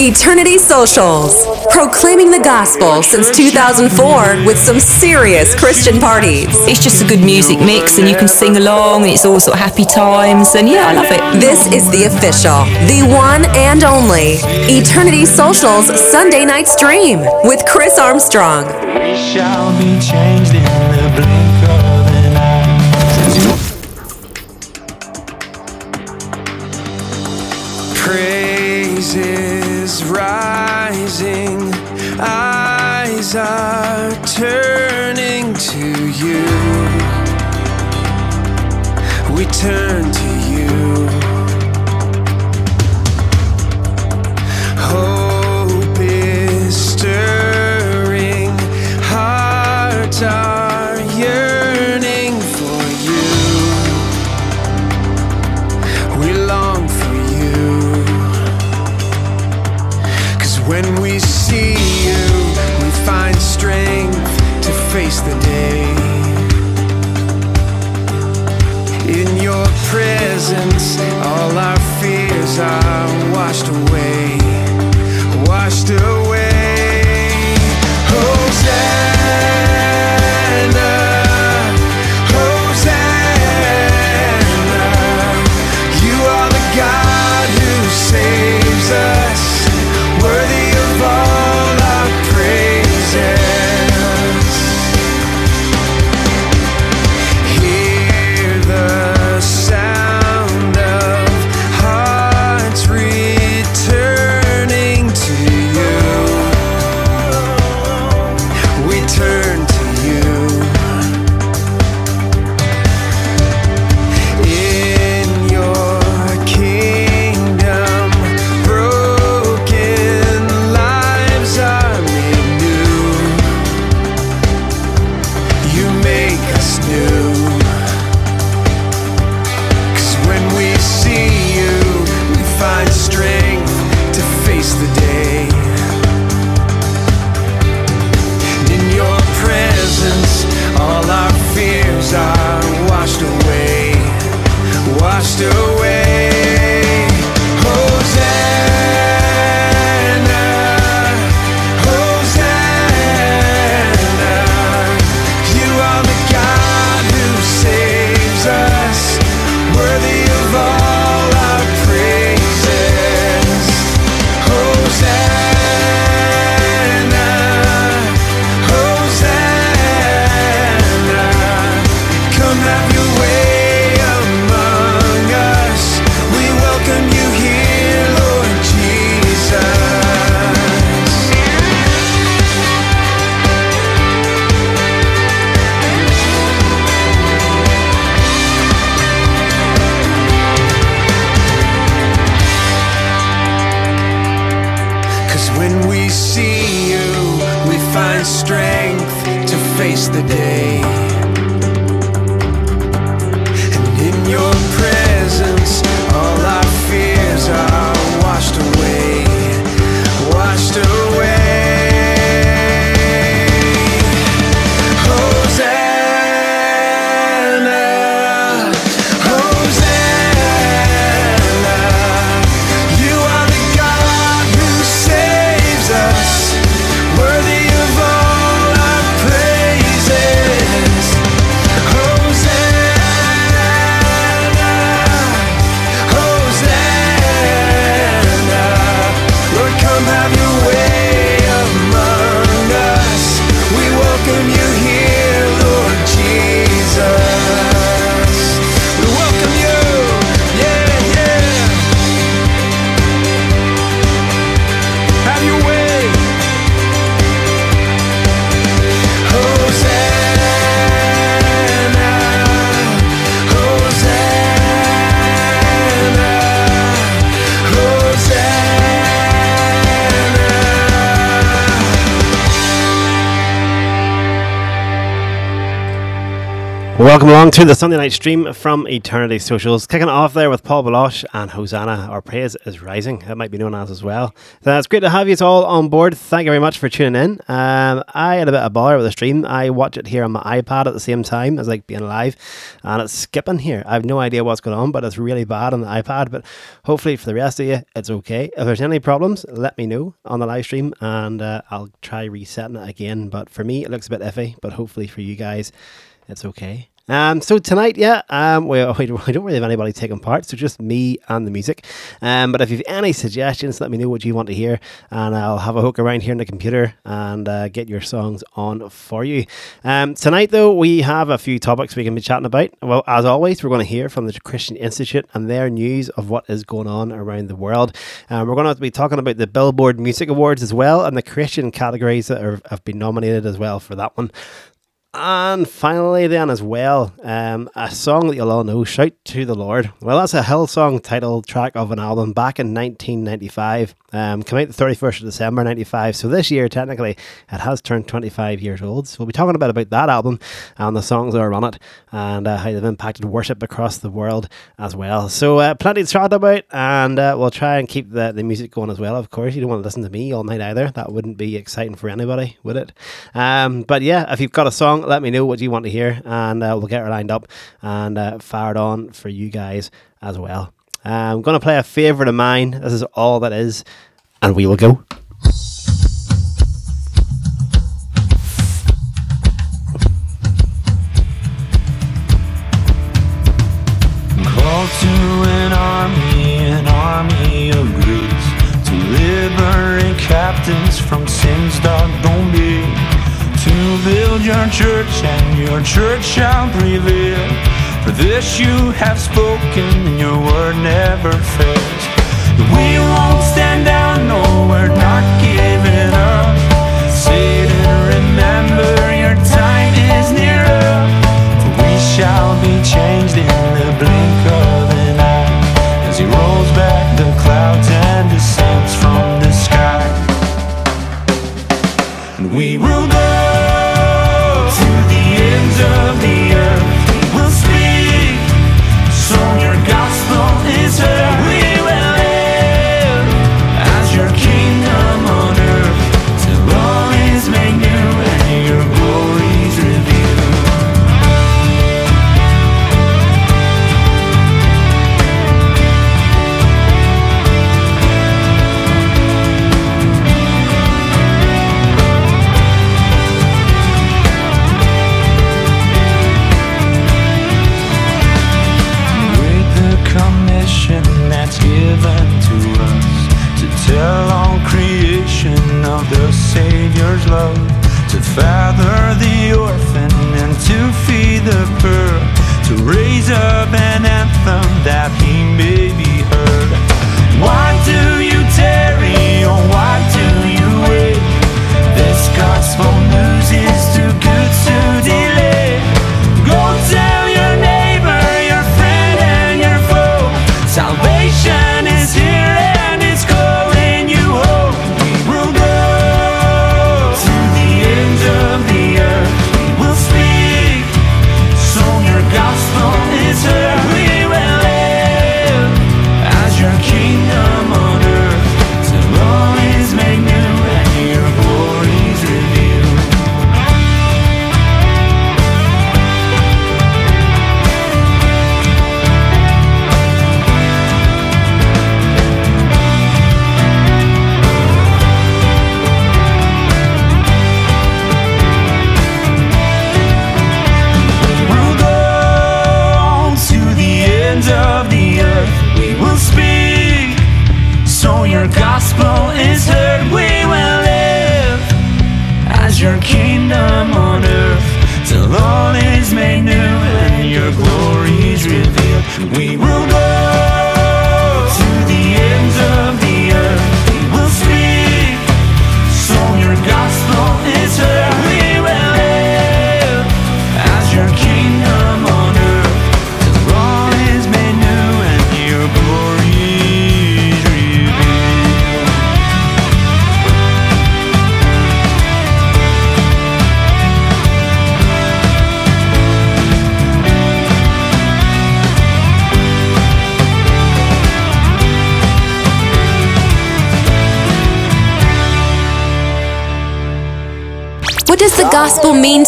Eternity Socials, proclaiming the gospel since 2004 with some serious Christian parties. It's just a good music mix and you can sing along and it's all sort of happy times and yeah, I love it. This is the official, the one and only Eternity Socials Sunday night stream with Chris Armstrong. We shall be changed in the blink of an eye. Praise is rising, eyes are turning to you. We turn to you. All our fears are washed away, washed away. Along to the Sunday night stream from Eternity Socials. Kicking off there with Paul Baloche and Hosanna. Our praise is rising. That might be known as as well. So it's great to have you all on board. Thank you very much for tuning in. Um, I had a bit of bother with the stream. I watch it here on my iPad at the same time as like being live, and it's skipping here. I have no idea what's going on, but it's really bad on the iPad. But hopefully for the rest of you, it's okay. If there's any problems, let me know on the live stream, and uh, I'll try resetting it again. But for me, it looks a bit iffy. But hopefully for you guys, it's okay. Um, so tonight, yeah, um, we, we don't really have anybody taking part, so just me and the music. Um, but if you have any suggestions, let me know what you want to hear, and I'll have a hook around here in the computer and uh, get your songs on for you. Um, tonight, though, we have a few topics we can be chatting about. Well, as always, we're going to hear from the Christian Institute and their news of what is going on around the world. Um, we're going to be talking about the Billboard Music Awards as well, and the Christian categories that are, have been nominated as well for that one. And finally, then as well, um, a song that you'll all know, "Shout to the Lord." Well, that's a Hillsong title track of an album back in 1995. Um, came out the 31st of December 95. So this year, technically, it has turned 25 years old. So we'll be talking about about that album and the songs that are on it and uh, how they've impacted worship across the world as well. So uh, plenty to chat about, and uh, we'll try and keep the, the music going as well. Of course, you don't want to listen to me all night either. That wouldn't be exciting for anybody, would it? Um, but yeah, if you've got a song, let me know what you want to hear, and uh, we'll get it lined up and uh, fired on for you guys as well. I'm going to play a favourite of mine. This is all that is, and we will go. Call to an army, an army of groups to liberate captains from sin's dark domain. To build your church, and your church shall prevail. For this you have spoken, and your word never fails. We won't stand down, no, we're not deserve an anthem that he may be heard. Why do you tarry, or why?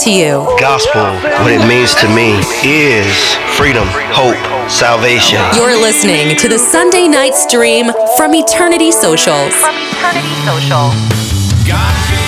to you. Gospel, what it means to me is freedom, hope, salvation. You're listening to the Sunday night stream from Eternity Socials. From Eternity Social. God.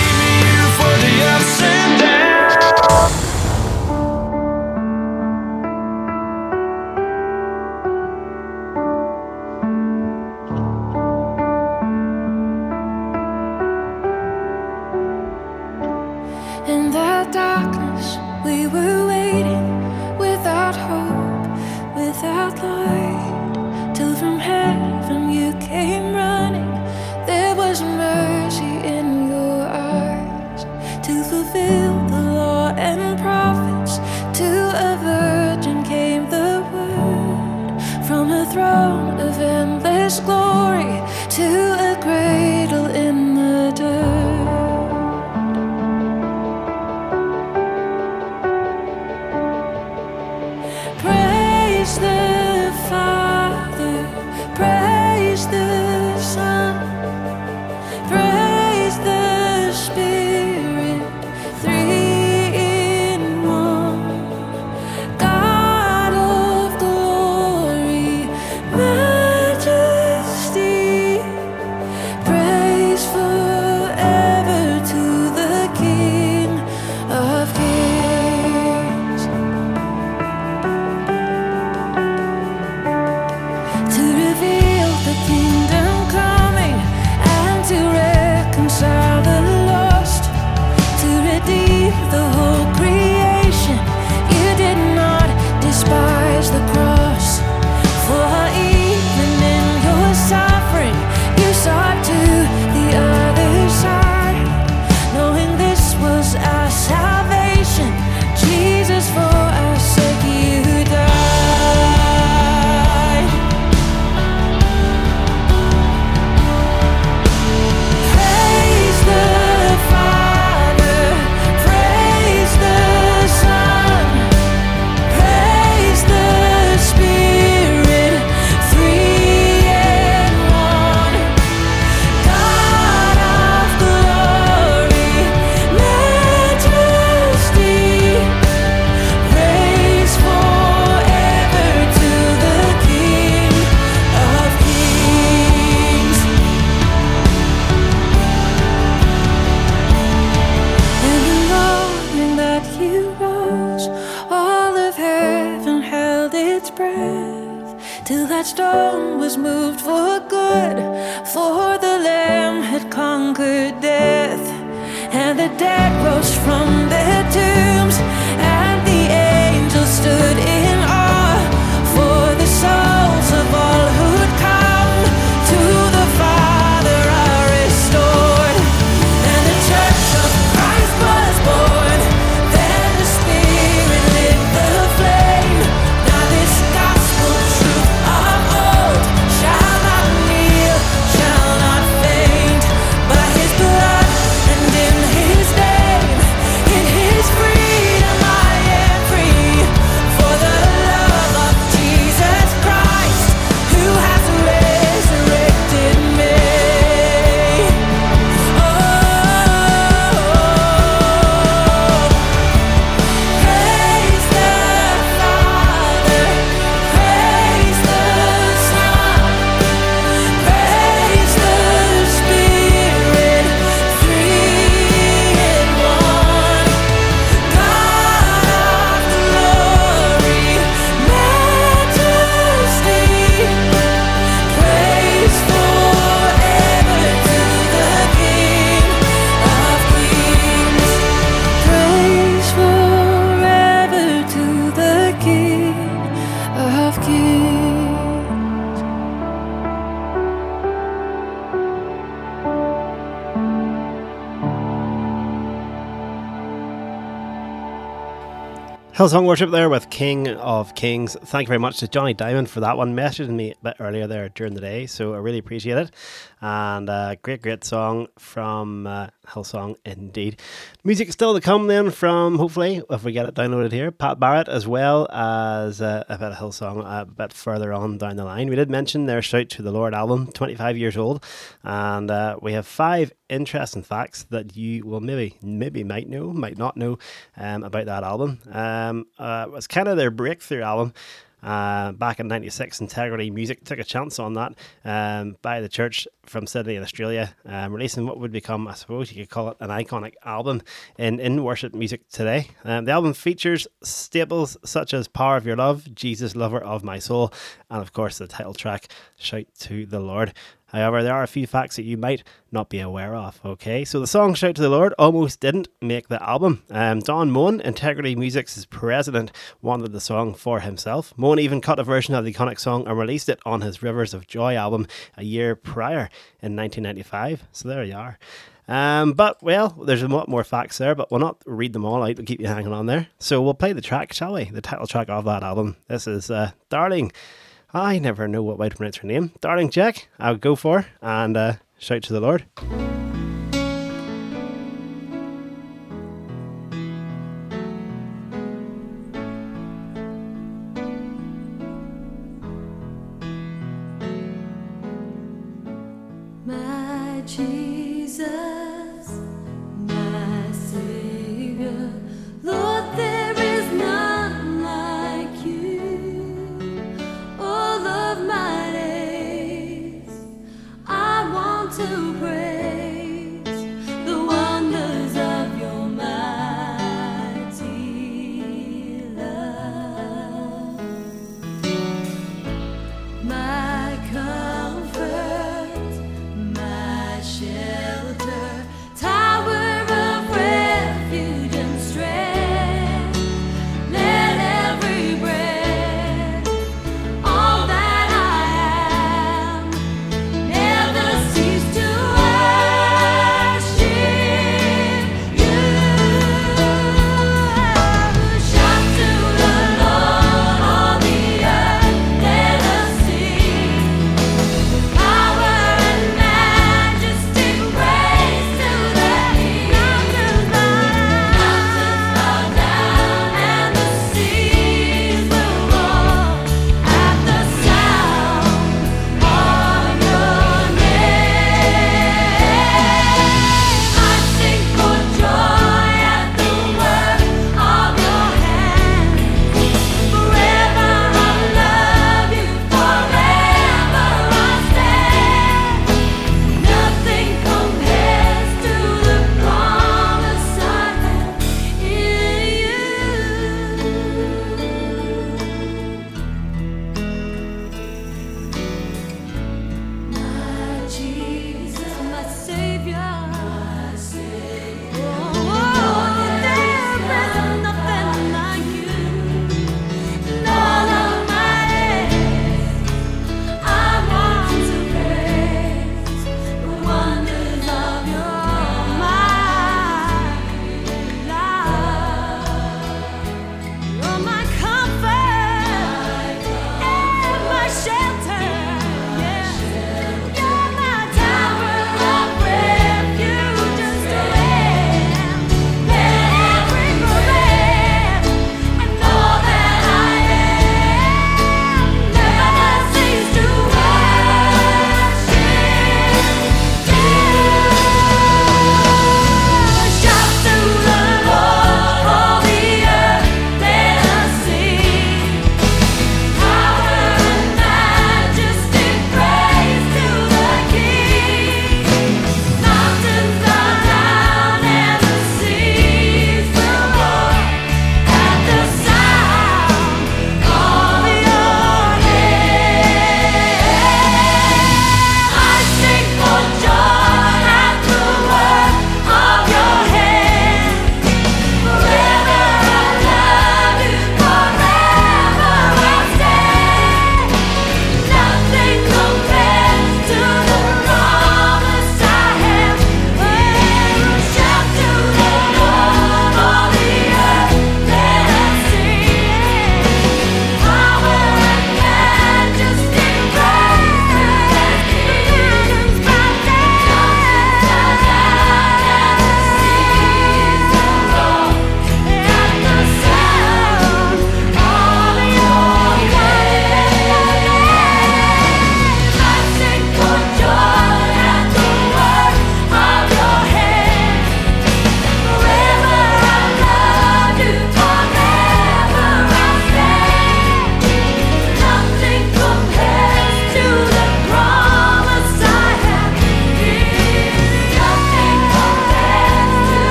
Hillsong Worship there with King of Kings. Thank you very much to Johnny Diamond for that one. Messaging me a bit earlier there during the day, so I really appreciate it. And uh, great, great song from uh, Hillsong indeed. Music still to come then from, hopefully, if we get it downloaded here, Pat Barrett, as well as uh, a bit of Hillsong a bit further on down the line. We did mention their Shout to the Lord album, 25 years old, and uh, we have five interesting facts that you will maybe, maybe might know, might not know um, about that album. Um, uh, it was kind of their breakthrough album. Uh, back in 96, Integrity Music took a chance on that um, by the church from Sydney in Australia, um, releasing what would become, I suppose you could call it, an iconic album in, in worship music today. Um, the album features staples such as Power of Your Love, Jesus, Lover of My Soul, and of course the title track, Shout to the Lord. However, there are a few facts that you might not be aware of. Okay, so the song Shout to the Lord almost didn't make the album. Um, Don Moen, Integrity Music's president, wanted the song for himself. Moen even cut a version of the iconic song and released it on his Rivers of Joy album a year prior in 1995. So there you are. Um, but well, there's a lot more facts there, but we'll not read them all out. We'll keep you hanging on there. So we'll play the track, shall we? The title track of that album. This is uh, Darlene. I never know what way to pronounce her name. Darlene Zschech, I'll go for and uh, shout to the Lord.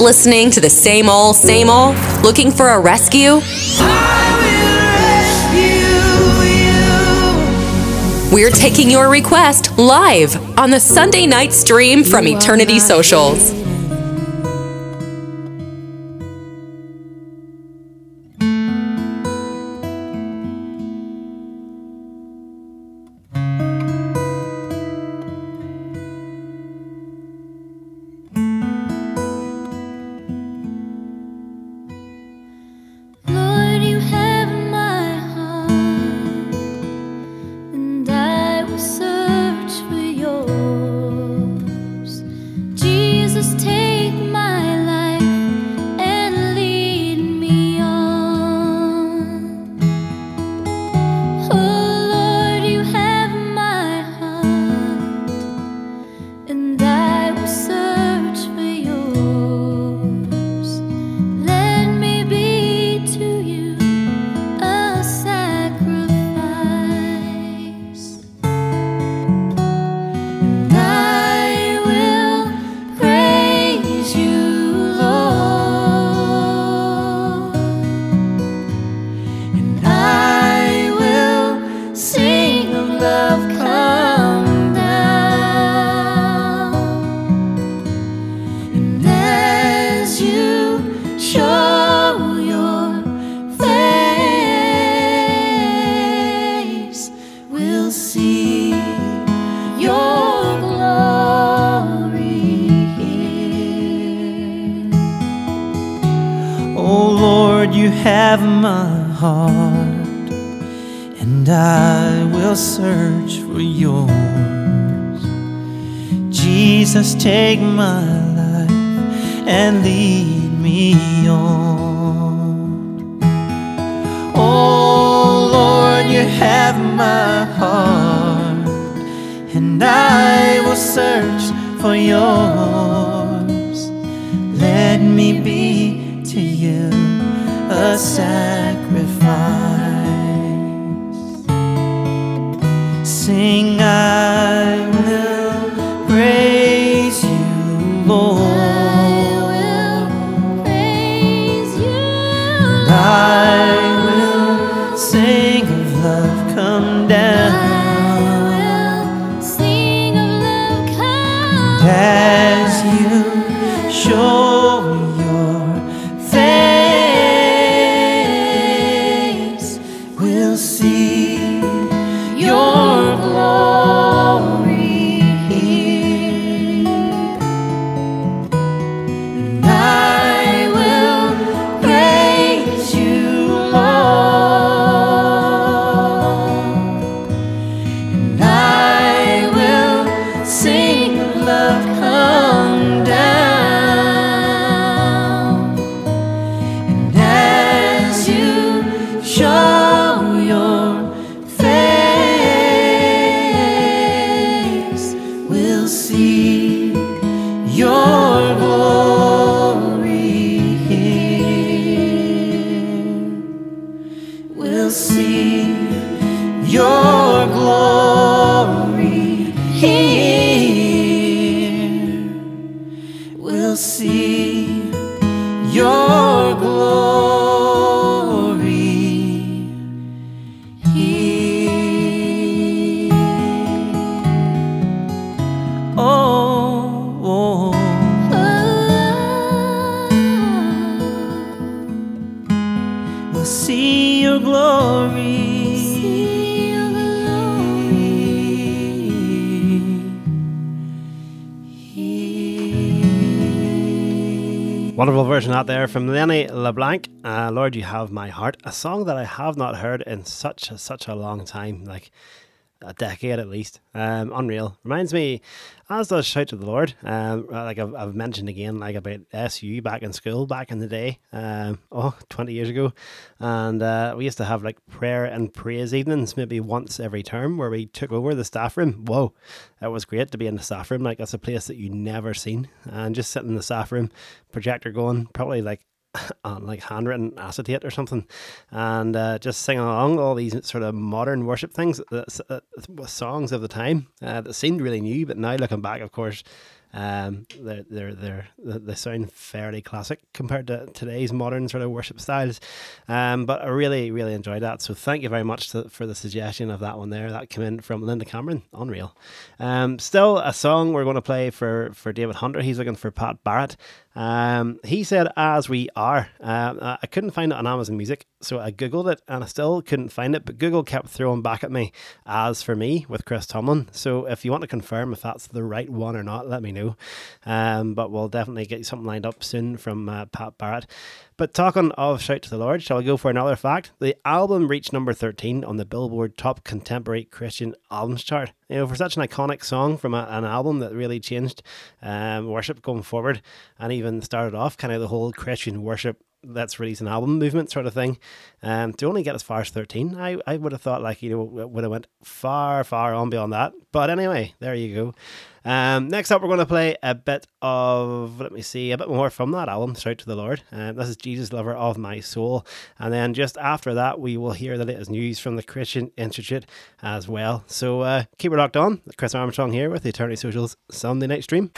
Listening to the same old, same old? Looking for a rescue? We're taking your request live on the Sunday night stream from Eternity Socials. Have my heart, and I will search for yours. Jesus, take my life and lead me on. Oh Lord, you have my heart, and I will search for yours. A your from Lenny LeBlanc. Uh, Lord, you have my heart. A song that I have not heard in such a, such a long time, like a decade at least. Um, unreal. Reminds me, as does Shout to the Lord. Um, like I've, I've mentioned again, like about SU back in school back in the day. Um, oh, 20 years ago, and uh, we used to have like prayer and praise evenings, maybe once every term, where we took over the staff room. Whoa, that was great to be in the staff room. Like that's a place that you never seen, and just sitting in the staff room, projector going, probably like on like handwritten acetate or something, and uh, just singing along all these sort of modern worship things, uh, uh, songs of the time uh, that seemed really new, but now looking back, of course, Um, they're, they're, they're, they sound fairly classic compared to today's modern sort of worship styles. Um, but I really, really enjoyed that. So thank you very much to, for the suggestion of that one there. That came in from Linda Cameron. Unreal. Um, still a song we're going to play for, for David Hunter. He's looking for Pat Barrett. Um, he said, As we are. Uh, I couldn't find it on Amazon Music, so I Googled it and I still couldn't find it, but Google kept throwing back at me, As for me, with Chris Tomlin. So if you want to confirm if that's the right one or not, let me know. Um, but we'll definitely get something lined up soon from uh, Pat Barrett. But talking of Shout to the Lord, shall I go for another fact? The album reached number 13 on the Billboard Top Contemporary Christian Albums chart. You know, for such an iconic song from a, an album that really changed um, worship going forward and even started off kind of the whole Christian worship let's release an album movement sort of thing. Um, to only get as far as 13, I, I would have thought like, you know, would have went far, far on beyond that. But anyway, there you go. Um, next up, we're going to play a bit of, let me see, a bit more from that album, Shout to the Lord. Um, this is Jesus, Lover of My Soul. And then just after that, we will hear the latest news from the Christian Institute as well. So uh, keep it locked on. Chris Armstrong here with the Eternity Socials Sunday night stream.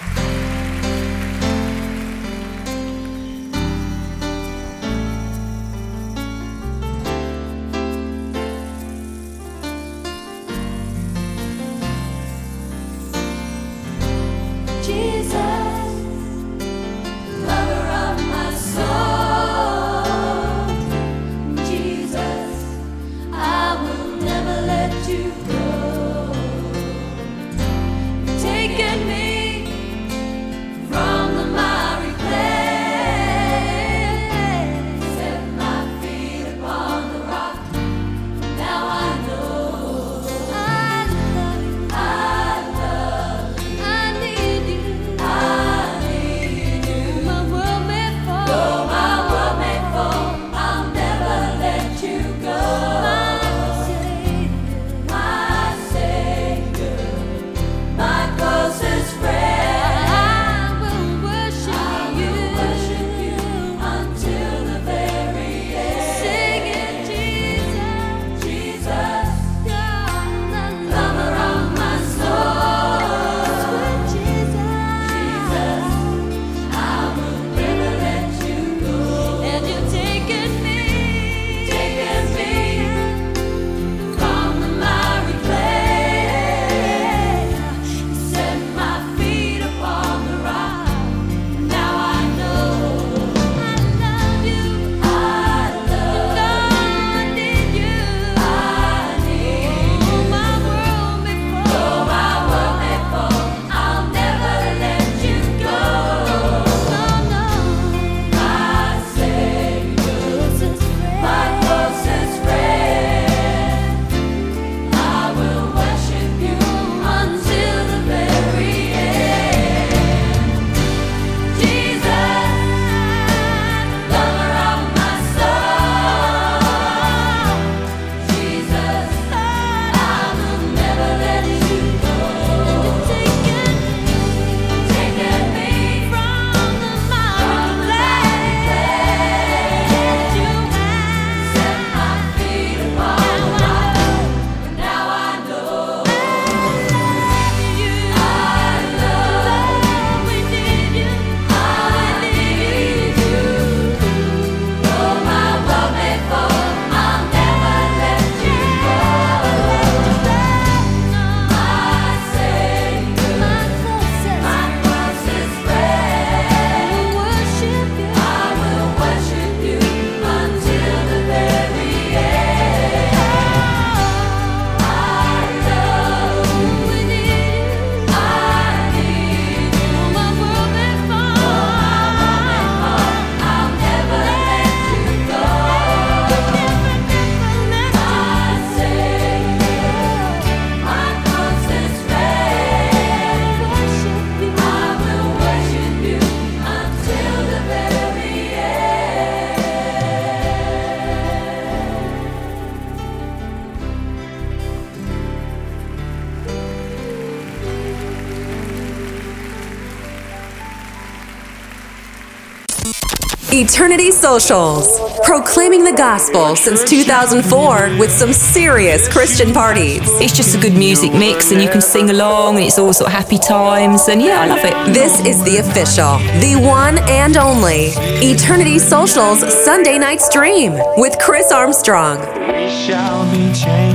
Eternity Socials, proclaiming the gospel since 2004 with some serious Christian parties. It's just a good music mix and you can sing along and it's all sort of happy times and yeah, I love it. This is the official, the one and only Eternity Socials Sunday night stream with Chris Armstrong. We shall be changed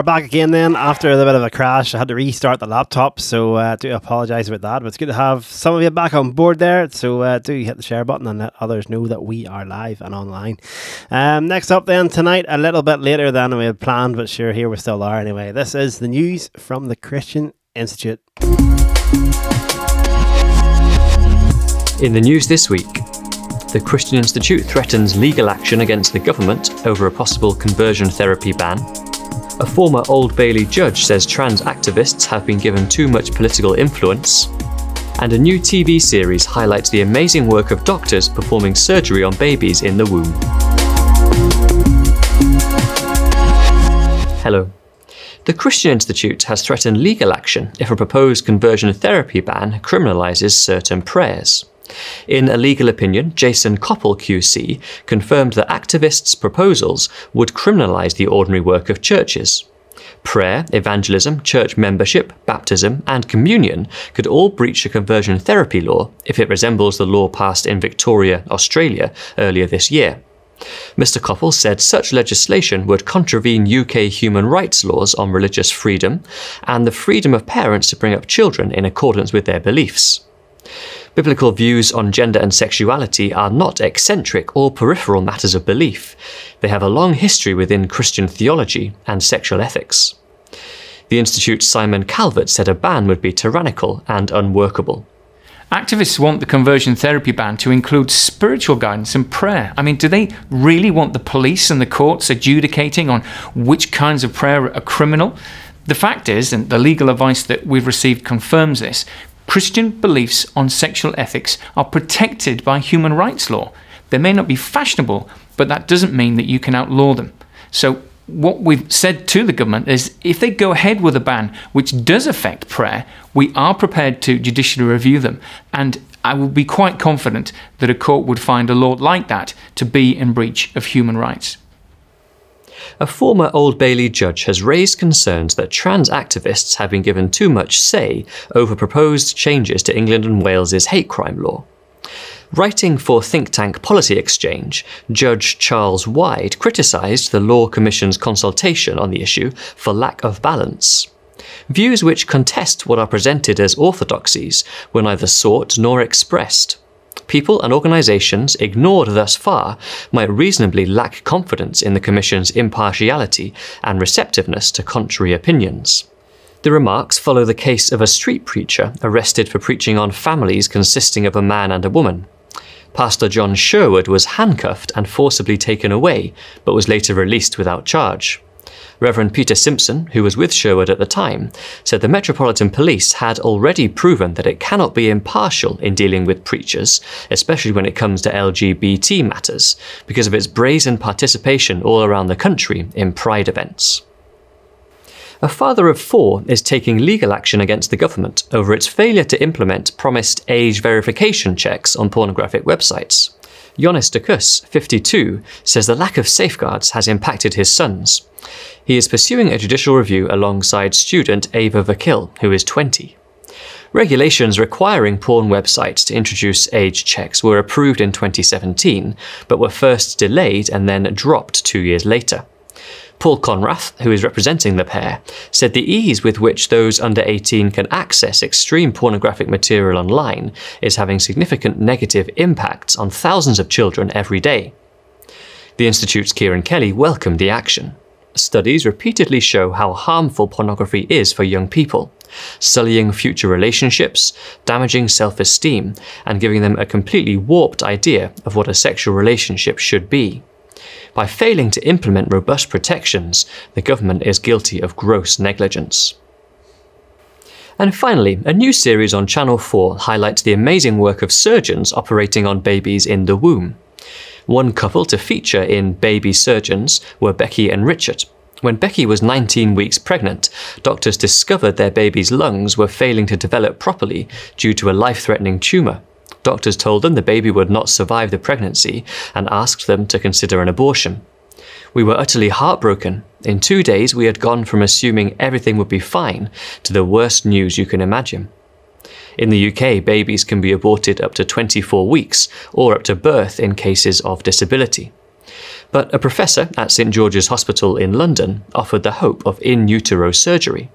are back again then after a bit of a crash. I had to restart the laptop, so uh, do apologise about that. But it's good to have some of you back on board there. So uh, do hit the share button and let others know that we are live and online. Um, next up then tonight, a little bit later than we had planned, but sure, here we still are anyway. This is the news from the Christian Institute. In the news this week, The Christian Institute threatens legal action against the government over a possible conversion therapy ban. A former Old Bailey judge says trans activists have been given too much political influence. And a new TV series highlights the amazing work of doctors performing surgery on babies in the womb. Hello. The Christian Institute has threatened legal action if a proposed conversion therapy ban criminalises certain prayers. In a legal opinion, Jason Coppel QC confirmed that activists' proposals would criminalise the ordinary work of churches. Prayer, evangelism, church membership, baptism, and communion could all breach a conversion therapy law if it resembles the law passed in Victoria, Australia, earlier this year. Mr. Coppel said such legislation would contravene UK human rights laws on religious freedom and the freedom of parents to bring up children in accordance with their beliefs. Biblical views on gender and sexuality are not eccentric or peripheral matters of belief. They have a long history within Christian theology and sexual ethics. The Institute's Simon Calvert said a ban would be tyrannical and unworkable. Activists want the conversion therapy ban to include spiritual guidance and prayer. I mean, do they really want the police and the courts adjudicating on which kinds of prayer are criminal? The fact is, and the legal advice that we've received confirms this, Christian beliefs on sexual ethics are protected by human rights law. They may not be fashionable, but that doesn't mean that you can outlaw them. So what we've said to the government is if they go ahead with a ban which does affect prayer, we are prepared to judicially review them. And I will be quite confident that a court would find a law like that to be in breach of human rights. A former Old Bailey judge has raised concerns that trans activists have been given too much say over proposed changes to England and Wales's hate crime law. Writing for think tank Policy Exchange, Judge Charles Wide criticised the Law Commission's consultation on the issue for lack of balance. Views which contest what are presented as orthodoxies were neither sought nor expressed. People and organisations ignored thus far might reasonably lack confidence in the Commission's impartiality and receptiveness to contrary opinions. The remarks follow the case of a street preacher arrested for preaching on families consisting of a man and a woman. Pastor John Sherwood was handcuffed and forcibly taken away, but was later released without charge. Reverend Peter Simpson, who was with Sherwood at the time, said the Metropolitan Police had already proven that it cannot be impartial in dealing with preachers, especially when it comes to LGBT matters, because of its brazen participation all around the country in pride events. A father of four is taking legal action against the government over its failure to implement promised age verification checks on pornographic websites. Jonas Dekas, 52, says the lack of safeguards has impacted his sons. He is pursuing a judicial review alongside student Ava Vakil, who is 20. Regulations requiring porn websites to introduce age checks were approved in 2017, but were first delayed and then dropped two years later. Paul Conrathe, who is representing the pair, said the ease with which those under 18 can access extreme pornographic material online is having significant negative impacts on thousands of children every day. The Institute's Kieran Kelly welcomed the action. Studies repeatedly show how harmful pornography is for young people, sullying future relationships, damaging self esteem, and giving them a completely warped idea of what a sexual relationship should be. By failing to implement robust protections, the government is guilty of gross negligence. And finally, a new series on Channel 4 highlights the amazing work of surgeons operating on babies in the womb. One couple to feature in Baby Surgeons were Becky and Richard. When Becky was 19 weeks pregnant, doctors discovered their baby's lungs were failing to develop properly due to a life threatening tumour. Doctors told them the baby would not survive the pregnancy and asked them to consider an abortion. We were utterly heartbroken. In two days, we had gone from assuming everything would be fine to the worst news you can imagine. In the UK, babies can be aborted up to 24 weeks or up to birth in cases of disability. But a professor at St George's Hospital in London offered the hope of in utero surgery.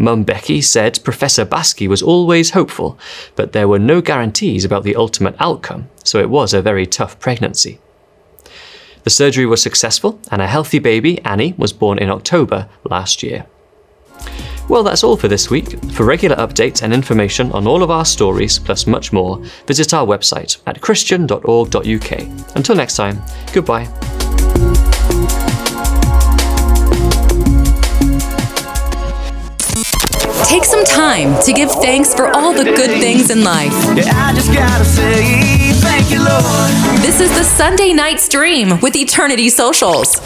Mum Becky said Professor Basky was always hopeful, but there were no guarantees about the ultimate outcome, so it was a very tough pregnancy. The surgery was successful, and a healthy baby, Annie, was born in October last year. Well, that's all for this week. For regular updates and information on all of our stories, plus much more, visit our website at christian.org.uk. Until next time, goodbye. Take some time to give thanks for all the good things in life. This is the Sunday Night Stream with Eternity Socials.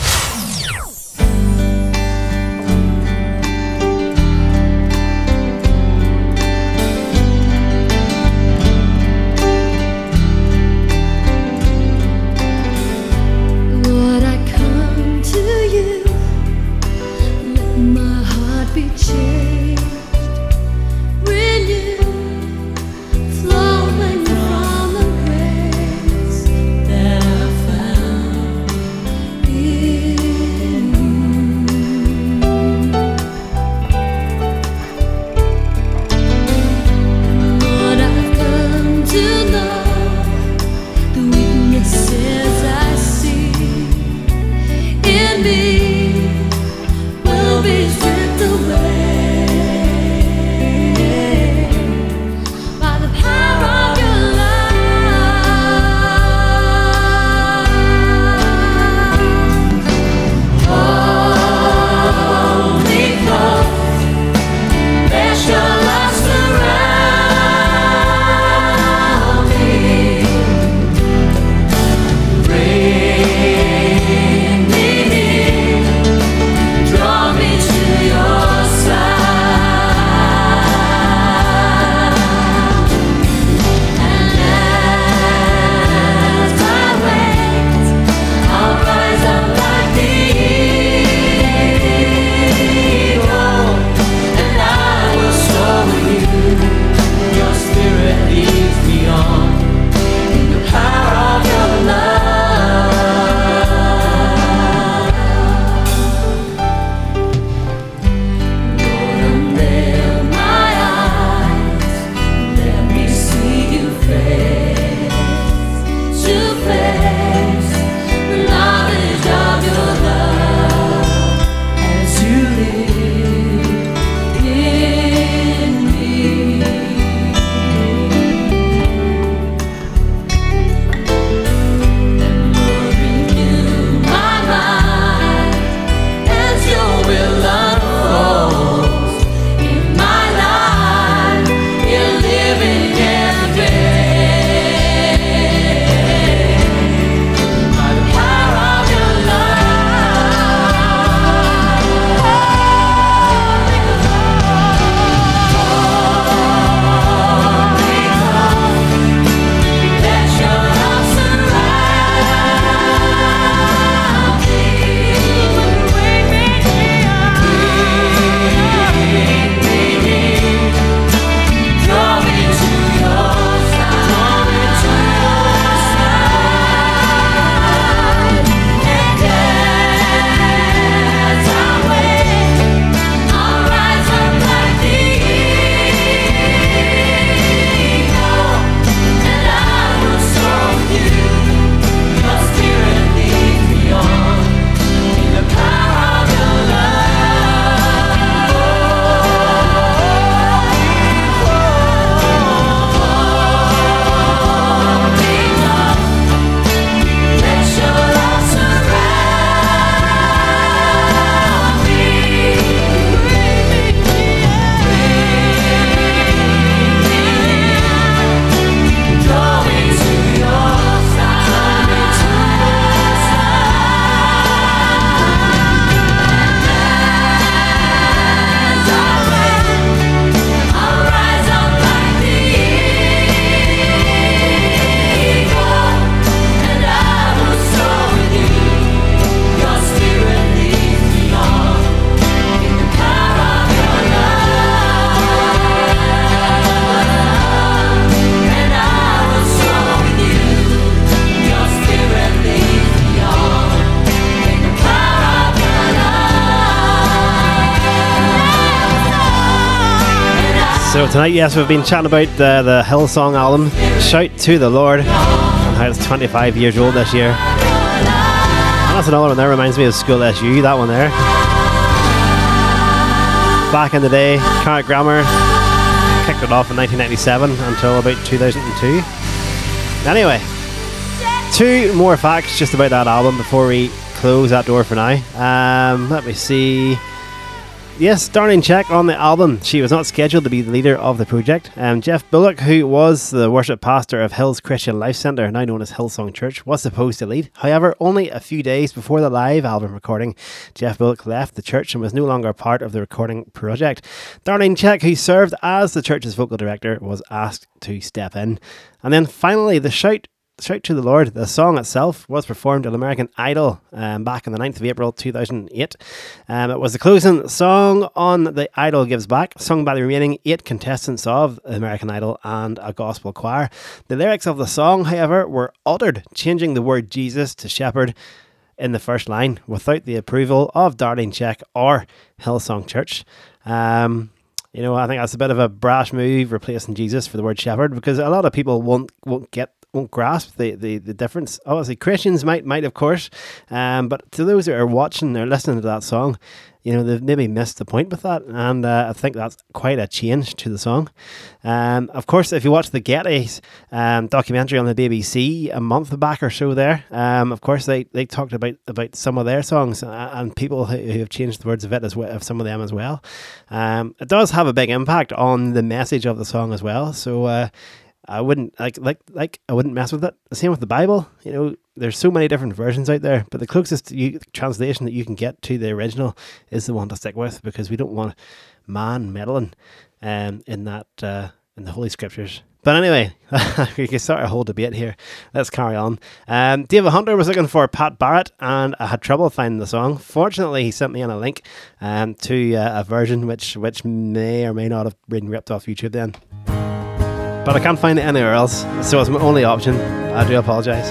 Tonight, yes, we've been chatting about the, the Hillsong album, Shout to the Lord, and how it's 25 years old this year. And that's another one that reminds me of School SU, that one there. Back in the day, current Grammar kicked it off in 1997 until about 2002. Anyway, two more facts just about that album before we close that door for now. Um, let me see. Yes, Darlene Zschech on the album. She was not scheduled to be the leader of the project. Um, Geoff Bullock, who was the worship pastor of Hills Christian Life Centre, now known as Hillsong Church, was supposed to lead. However, only a few days before the live album recording, Geoff Bullock left the church and was no longer part of the recording project. Darlene Zschech, who served as the church's vocal director, was asked to step in. And then finally, the shout Shout to the Lord. The song itself was performed at American Idol um, back on the 9th of April 2008. Um, it was the closing song on The Idol Gives Back, sung by the remaining eight contestants of American Idol and a gospel choir. The lyrics of the song, however, were altered, changing the word Jesus to shepherd in the first line without the approval of Darlene Zschech or Hillsong Church. Um, you know, I think that's a bit of a brash move replacing Jesus for the word shepherd because a lot of people won't won't get won't grasp the, the, the difference. Obviously, Christians might might of course, um, but to those that are watching or listening to that song, you know they've maybe missed the point with that, and uh, I think that's quite a change to the song. Um, of course, if you watch the Getty's um, documentary on the BBC a month back or so, there, um, of course they, they talked about about some of their songs uh, and people who, have changed the words of it as well, of some of them as well. Um, it does have a big impact on the message of the song as well. So. Uh, I wouldn't like like like I wouldn't mess with it. The same with the Bible. You know, there's so many different versions out there, but the closest you, translation that you can get to the original is the one to stick with because we don't want man meddling um, in that uh, in the Holy Scriptures. But anyway, we can start a whole debate here. Let's carry on. Um, David Hunter was looking for Pat Barrett, and I had trouble finding the song. Fortunately, he sent me on a link um, to uh, a version which which may or may not have been ripped off YouTube then but I can't find it anywhere else, so it's my only option. I do apologise.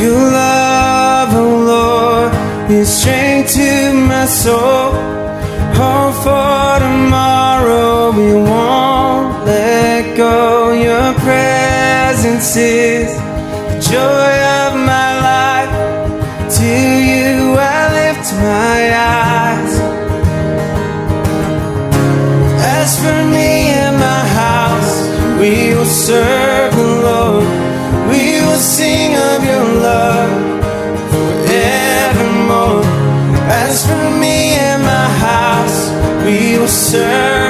Your love, oh Lord, is strength to my soul. Hope for tomorrow, we won't let go. Your presence is the joy of my life. To you I lift my eyes. As for me we will serve the Lord. We will sing of your love forevermore. As for me and my house, we will serve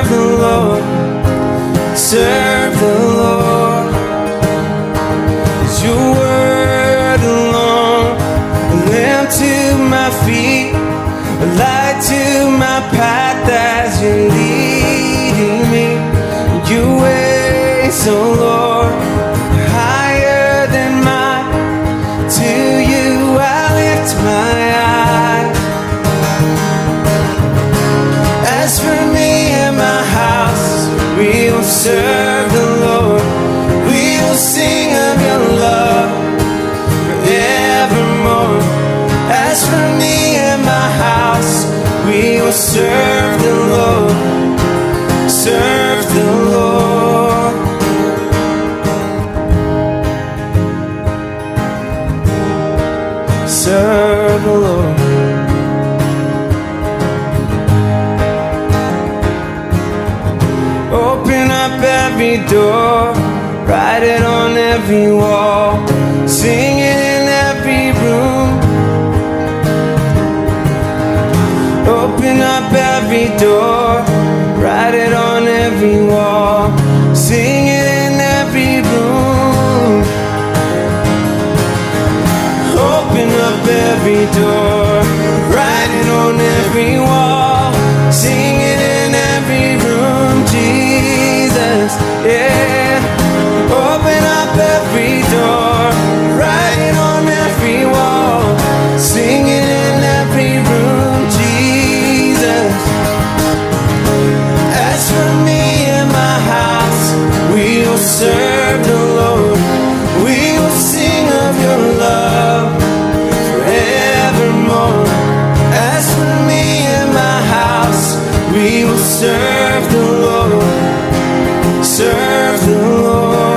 Lord. Serve the Lord.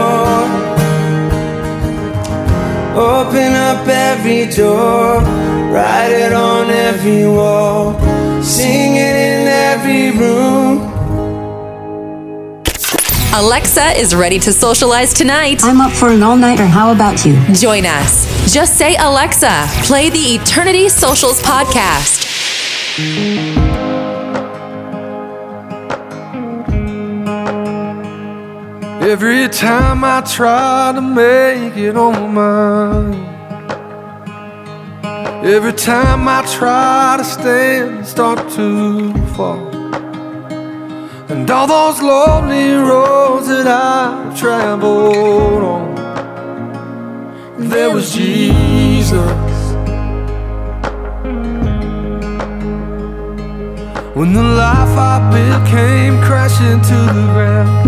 Open up every door, write it on every wall, sing it in every room. Alexa is ready to socialize tonight. I'm up for an all nighter. How about you? Join us. Just say, Alexa, play the Eternity Socials podcast. Every time I try to make it on mine. Every time I try to stand, start to fall. And all those lonely roads that I've traveled on. There was Jesus. When the life I built came crashing to the ground.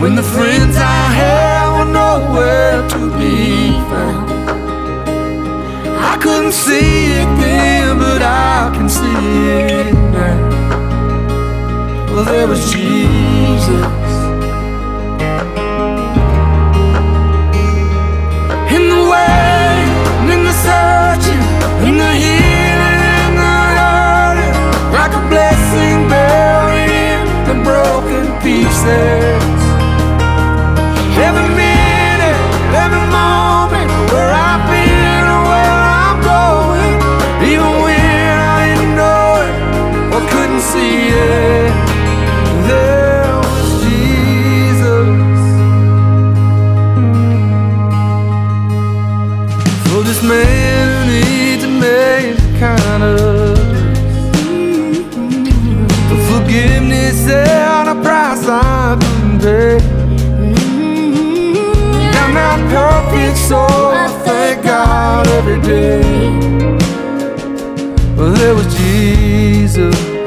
When the friends I had were nowhere to be found. I couldn't see it then, but I can see it now. Well, there was Jesus. In the way, in the searching, in the healing, in the hurting, like a blessing buried in the broken pieces. Forgiveness and a price I didn't know it or couldn't see it, there was Jesus. For this man who needs a maze of kindness, for forgiveness at a price I couldn't pay. Perfect, so I thank God every day. Well, there was Jesus.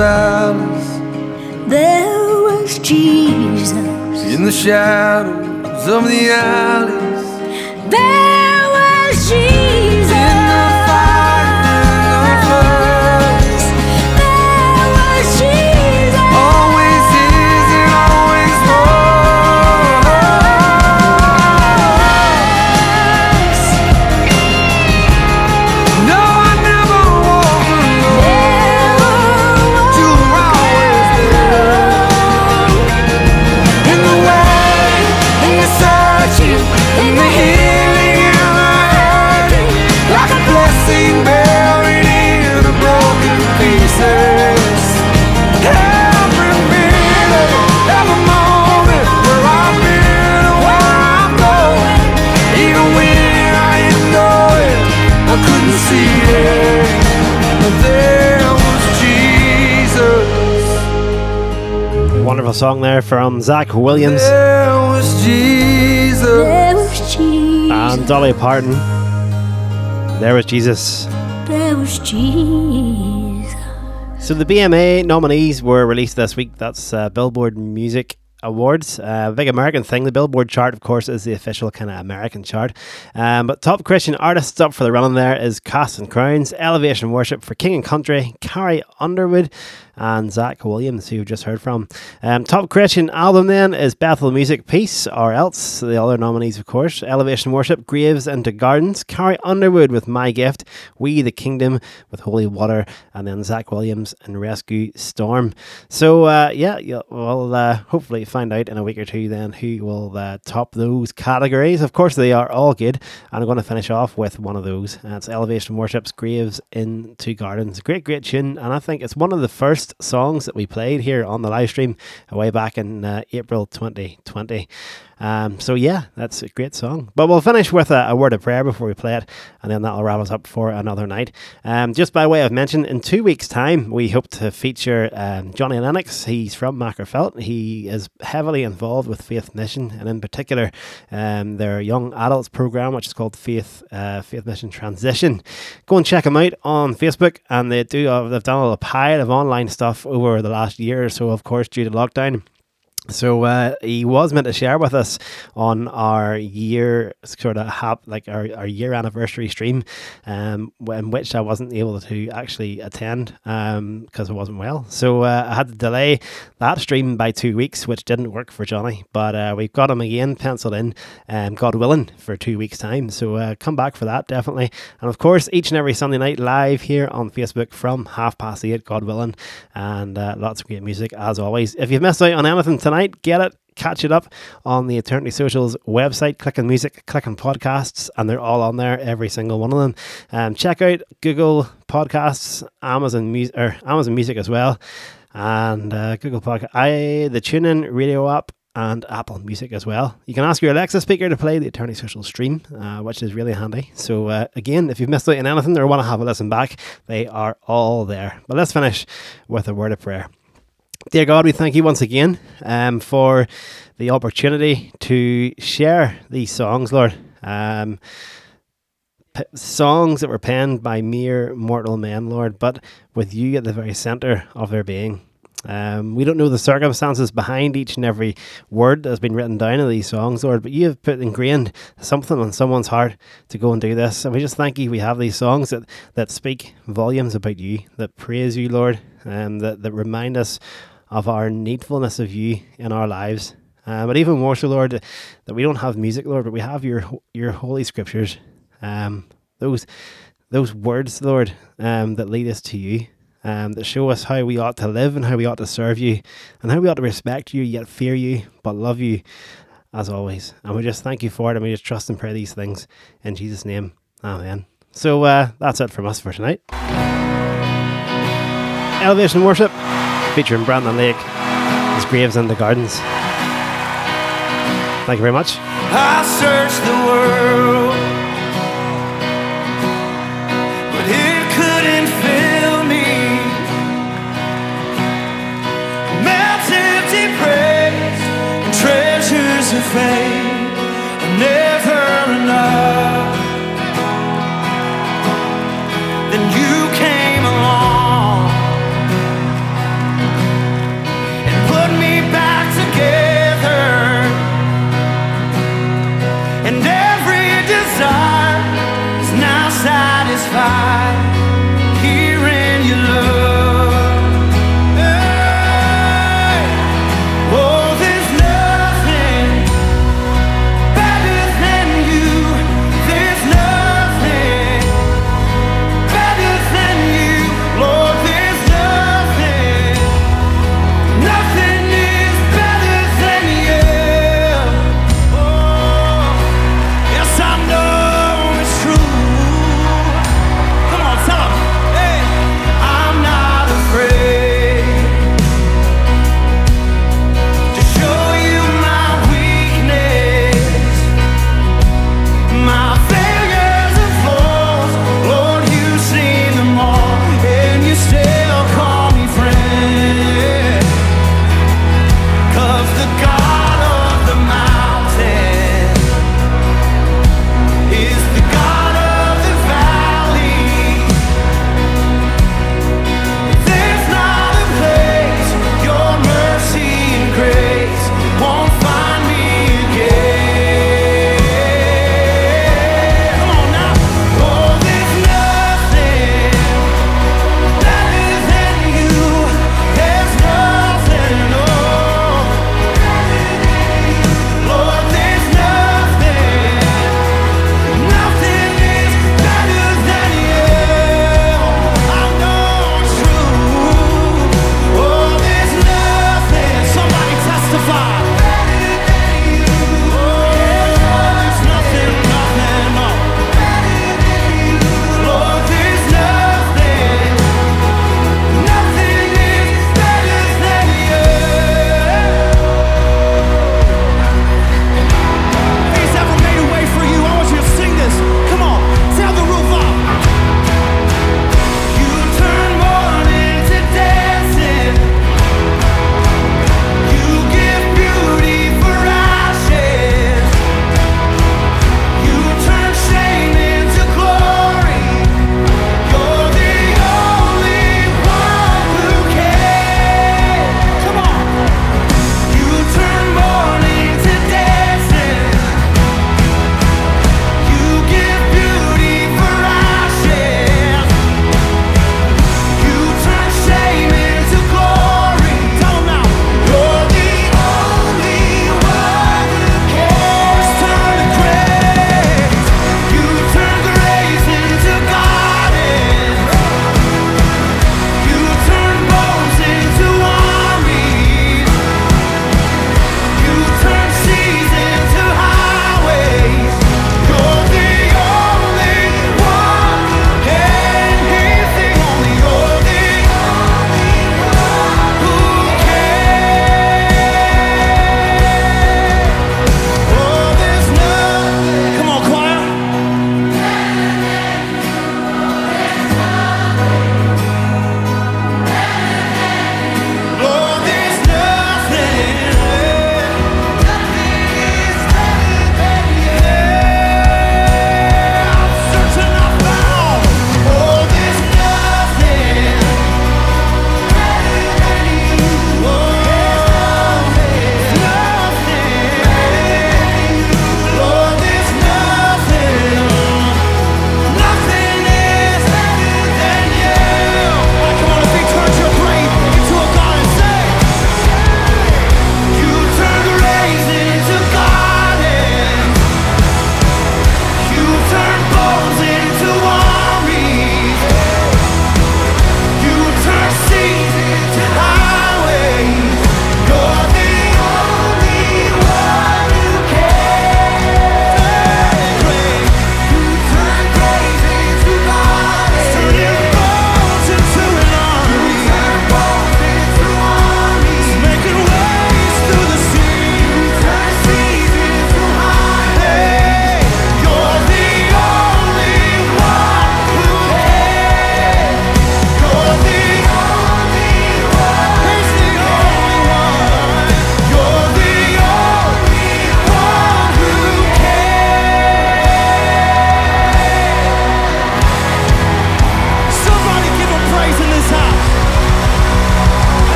Valleys, There was Jesus. in the shadows of the alleys. Song there from Zach Williams There was Jesus. There was Jesus. and Dolly Parton. There was Jesus. There was Jesus. So the BMA nominees were released this week. That's uh, Billboard Music Awards, uh, big American thing. The Billboard chart, of course, is the official kind of American chart. Um, but top Christian artists up for the running there is Casting Crowns, Elevation Worship for King and Country, Carrie Underwood, and Zach Williams, who you've just heard from. Um, top Christian album then is Bethel Music Peace, or else the other nominees, of course, Elevation Worship, Graves into Gardens, Carrie Underwood with My Gift, We the Kingdom with Holy Water, and then Zach Williams and Rescue Story. So uh, yeah, we'll uh, hopefully find out in a week or two then who will uh, top those categories. Of course, they are all good, and I'm going to finish off with one of those. That's Elevation Worship's Graves into Gardens. Great, great tune, and I think it's one of the first songs that we played here on the live stream way back in uh, April 2020. Um, so yeah, that's a great song. But we'll finish with a, a word of prayer before we play it, and then that'll wrap us up for another night. Um, just by way of mention, in two weeks' time, we hope to feature um, Johnny Lennox. He's from Magherafelt. He is heavily involved with Faith Mission, and in particular, um, their young adults program, which is called Faith uh, Faith Mission Transition. Go and check them out on Facebook, and they do. Uh, they've done a pile of online stuff over the last year or so, of course, due to lockdown. So uh, he was meant to share with us on our year sort of hap- like our, our year anniversary stream, um, in which I wasn't able to actually attend um because I wasn't well. So uh, I had to delay that stream by two weeks, which didn't work for Johnny. But uh, we've got him again penciled in, um, God willing, for two weeks' time. So uh, come back for that definitely. And of course, each and every Sunday night live here on Facebook from half past eight, God willing, and uh, lots of great music as always. If you've missed out on anything tonight, get it. Catch it up on the Eternity Socials website. Click on music, click on podcasts, and they're all on there, every single one of them. Um, check out Google Podcasts, Amazon Music, or Amazon Music as well, and uh, Google Podcast, I the TuneIn Radio app, and Apple Music as well. You can ask your Alexa speaker to play the Eternity Social stream, uh, which is really handy. So, uh, again, if you've missed out on anything or want to have a listen back, they are all there. But let's finish with a word of prayer. Dear God, we thank you once again um, for the opportunity to share these songs, Lord. Um, p- songs that were penned by mere mortal men, Lord, but with you at the very centre of their being. Um, we don't know the circumstances behind each and every word that's been written down in these songs, Lord, but you have put ingrained something on someone's heart to go and do this. And we just thank you we have these songs that, that speak volumes about you, that praise you, Lord, and that, that remind us of our needfulness of you in our lives. Um, but even more so, Lord, that we don't have music, Lord, but we have your your holy scriptures. Um, those those words, Lord, um, that lead us to you, um, that show us how we ought to live and how we ought to serve you, and how we ought to respect you, yet fear you, but love you as always. And we just thank you for it, and we just trust and pray these things in Jesus' name. Amen. So uh, that's it from us for tonight. Elevation Worship featuring Brandon Lake, his graves in the gardens. Thank you very much. I searched the world, but it couldn't fill me. Melts empty praise and treasures of fame faz.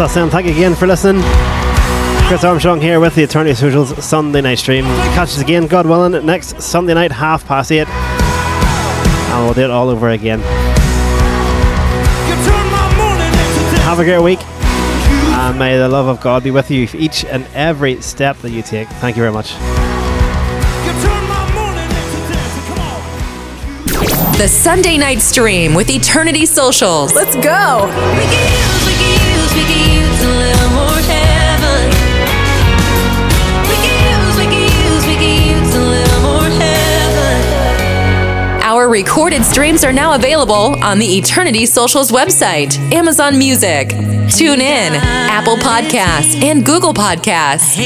Last us saying thank you again for listening. Chris Armstrong here with the Eternity Socials Sunday night stream. Catch us again, God willing, next Sunday night, half past eight. And we'll do it all over again. Have a great week. And may the love of God be with you for each and every step that you take. Thank you very much. The Sunday night stream with Eternity Socials. Let's go. Recorded streams are now available on the Eternity Socials website, Amazon Music, TuneIn, Apple Podcasts, and Google Podcasts.